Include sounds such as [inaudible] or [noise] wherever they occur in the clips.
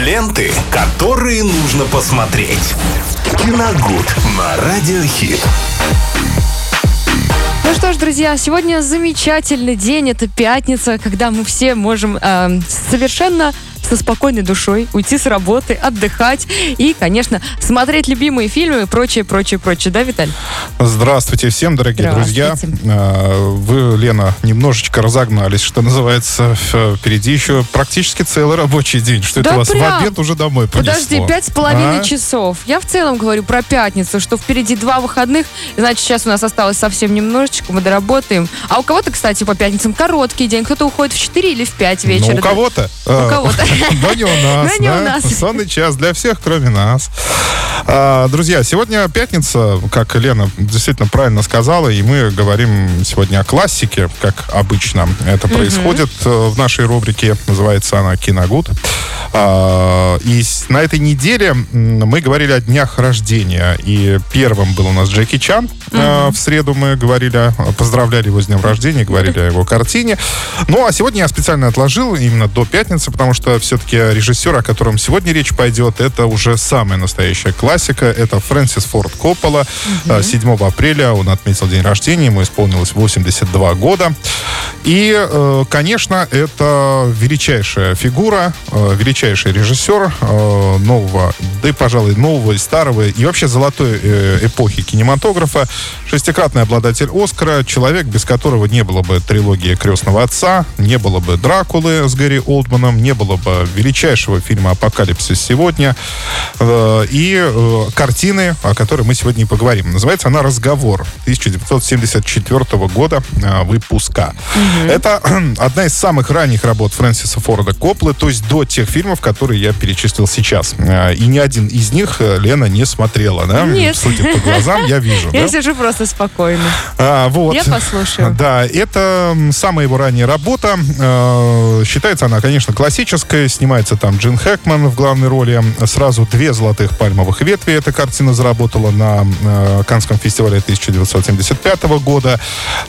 Ленты, которые нужно посмотреть. Киногуд на Радиохит. Ну что ж, друзья, сегодня замечательный день. Это пятница, когда мы все можем э, совершенно со спокойной душой уйти с работы, отдыхать и, конечно, смотреть любимые фильмы и прочее, прочее, прочее. Да, Виталь? Здравствуйте всем, дорогие друзья. А, вы, Лена, немножечко разогнались, что называется. Впереди еще практически целый рабочий день. Что да это вас прям? в обед уже домой понесло? Подожди, пять с половиной а? часов. Я в целом говорю про пятницу, что впереди два выходных. Значит, сейчас у нас осталось совсем немножечко, мы доработаем. А у кого-то, кстати, по пятницам короткий день. Кто-то уходит в 4 или в 5 вечера. Ну, у кого-то. У кого-то. [laughs] Но не у [laughs] нас. Но не у нас. Сонный час для всех, кроме нас. А, друзья, сегодня пятница, как Лена действительно правильно сказала, и мы говорим сегодня о классике, как обычно это происходит э, в нашей рубрике. Называется она «Киногуд». А, и на этой неделе мы говорили о днях рождения. И первым был у нас Джеки Чан. Mm-hmm. В среду мы говорили, поздравляли его с днем рождения, говорили о его картине. Ну, а сегодня я специально отложил именно до пятницы, потому что все-таки режиссер, о котором сегодня речь пойдет, это уже самая настоящая классика. Это Фрэнсис Форд Коппола. Mm-hmm. 7 апреля он отметил день рождения, ему исполнилось 82 года. И, э, конечно, это величайшая фигура, э, величайший режиссер нового, да и, пожалуй, нового и старого, и вообще золотой эпохи кинематографа. Шестикратный обладатель Оскара, человек, без которого не было бы трилогии «Крестного отца», не было бы «Дракулы» с Гэри Олдманом, не было бы величайшего фильма «Апокалипсис сегодня» э, и э, картины, о которой мы сегодня и поговорим. Называется она «Разговор» 1974 года э, выпуска. Угу. Это [clears throat] одна из самых ранних работ Фрэнсиса Форда Копплы, то есть до тех фильмов, которые я перечислил сейчас. И ни один из них Лена не смотрела, да? Нет. Судя по глазам, я вижу. [laughs] Я сижу просто спокойно. А, вот. Я послушаю. Да, это самая его ранняя работа. Считается она, конечно, Снимается там Джин Хэкман в главной роли. Сразу две золотых пальмовых ветви эта картина заработала на э, Канском фестивале 1975 года.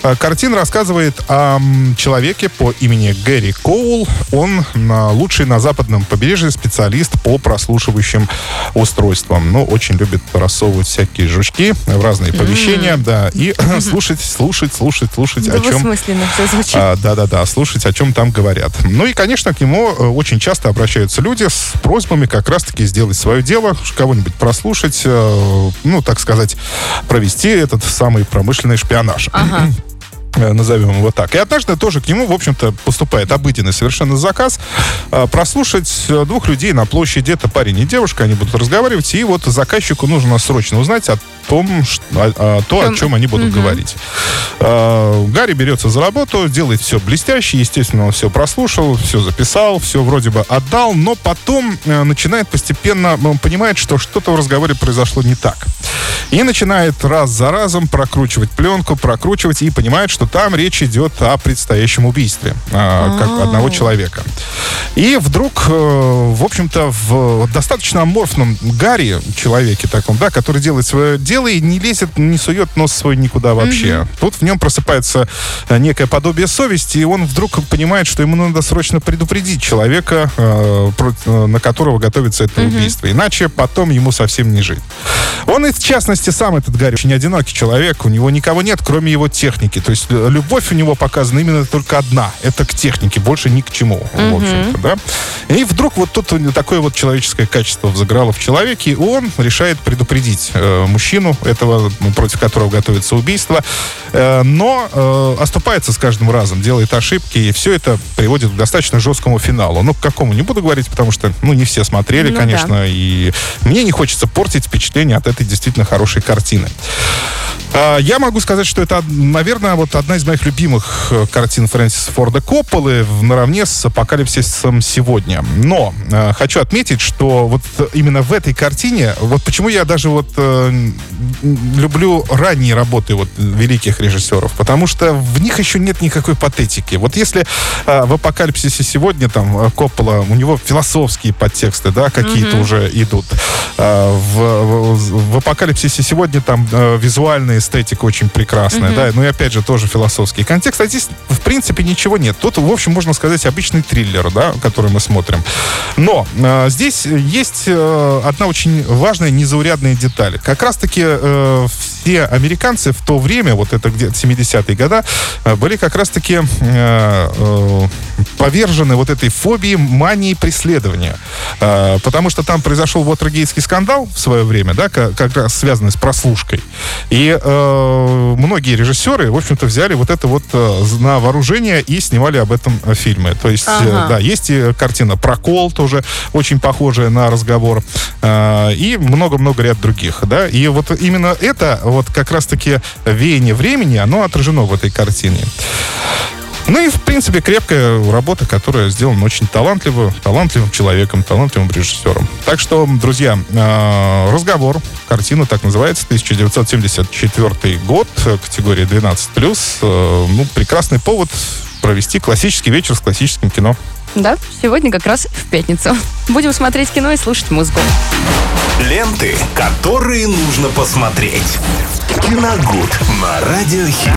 Э, картина рассказывает о человеке по имени Гэри Коул. Он лучший на западном побережье специалист по прослушивающим устройствам. Ну, очень любит рассовывать всякие жучки в разные помещения, mm-hmm. да, и [laughs] [clears throat] слушать, слушать, слушать, слушать, о чем... все звучит. А, да-да-да, слушать, о чем там говорят. Ну и, конечно, к нему э, очень часто обращаются люди с просьбами как раз-таки сделать свое дело, кого-нибудь прослушать, э, ну, так сказать, провести этот самый промышленный шпионаж. Ага. Э, назовем его так. И однажды тоже к нему, в общем-то, поступает обыденный совершенно заказ э, прослушать двух людей на площади. Это парень и девушка, они будут разговаривать, и вот заказчику нужно срочно узнать том, что, о, о, то, о чем они будут угу. говорить. Э, Гарри берется за работу, делает все блестяще, естественно, он все прослушал, все записал, все вроде бы отдал, но потом начинает постепенно, он понимает, что что-то в разговоре произошло не так. И начинает раз за разом прокручивать пленку, прокручивать, и понимает, что там речь идет о предстоящем убийстве а, как одного человека. И вдруг, э, в общем-то, в достаточно аморфном Гарри, человеке таком, да, который делает свое дело и не лезет, не сует нос свой никуда вообще. Mm-hmm. Тут в нем просыпается э, некое подобие совести, и он вдруг понимает, что ему надо срочно предупредить человека, э, на которого готовится это mm-hmm. убийство. Иначе потом ему совсем не жить. Он и, в частности, сам этот Гарри очень одинокий человек, у него никого нет, кроме его техники. То есть любовь у него показана именно только одна. Это к технике, больше ни к чему, mm-hmm. в общем-то, да. И вдруг вот тут такое вот человеческое качество взыграло в человеке, и он решает предупредить э, мужчину, этого, ну, против которого готовится убийство, э, но э, оступается с каждым разом, делает ошибки, и все это приводит к достаточно жесткому финалу. Ну, к какому не буду говорить, потому что, ну, не все смотрели, ну, конечно, да. и мне не хочется портить впечатление от этой действительно хорошей картины. А, я могу сказать, что это, наверное, вот одна из моих любимых э, картин Фрэнсиса Форда Копполы наравне с «Апокалипсисом сегодня». Но э, хочу отметить, что вот именно в этой картине, вот почему я даже вот э, люблю ранние работы вот великих режиссеров, потому что в них еще нет никакой патетики. Вот если э, в «Апокалипсисе сегодня» там э, Коппола, у него философские подтексты, да, какие-то mm-hmm. уже идут. Э, в, в, в «Апокалипсисе сегодня» там э, визуальные эстетика очень прекрасная, mm-hmm. да, ну и опять же тоже философский контекст, а здесь, в принципе, ничего нет. Тут, в общем, можно сказать, обычный триллер, да, который мы смотрим. Но э, здесь есть э, одна очень важная, незаурядная деталь. Как раз-таки э, все американцы в то время, вот это где-то 70-е годы, э, были как раз-таки э, э, повержены вот этой фобии, мании преследования. Э, потому что там произошел Вотергейский скандал в свое время, да, как, как раз связанный с прослушкой. И э, многие режиссеры, в общем-то, взяли вот это вот э, на вооружение и снимали об этом э, фильмы. То есть, Ага. э, да, есть и картина «Прокол», тоже очень похожая на разговор, э, и много-много ряд других, да. И вот именно это, вот как раз-таки веяние времени, оно отражено в этой картине. Ну и, в принципе, крепкая работа, которая сделана очень талантливо, талантливым человеком, талантливым режиссером. Так что, друзья, э, разговор, картина так называется, 1974 год, э, категория 12+. Э, ну, прекрасный повод провести классический вечер с классическим кино. Да, сегодня как раз в пятницу. Будем смотреть кино и слушать музыку. Ленты, которые нужно посмотреть. Киногуд на радиохит.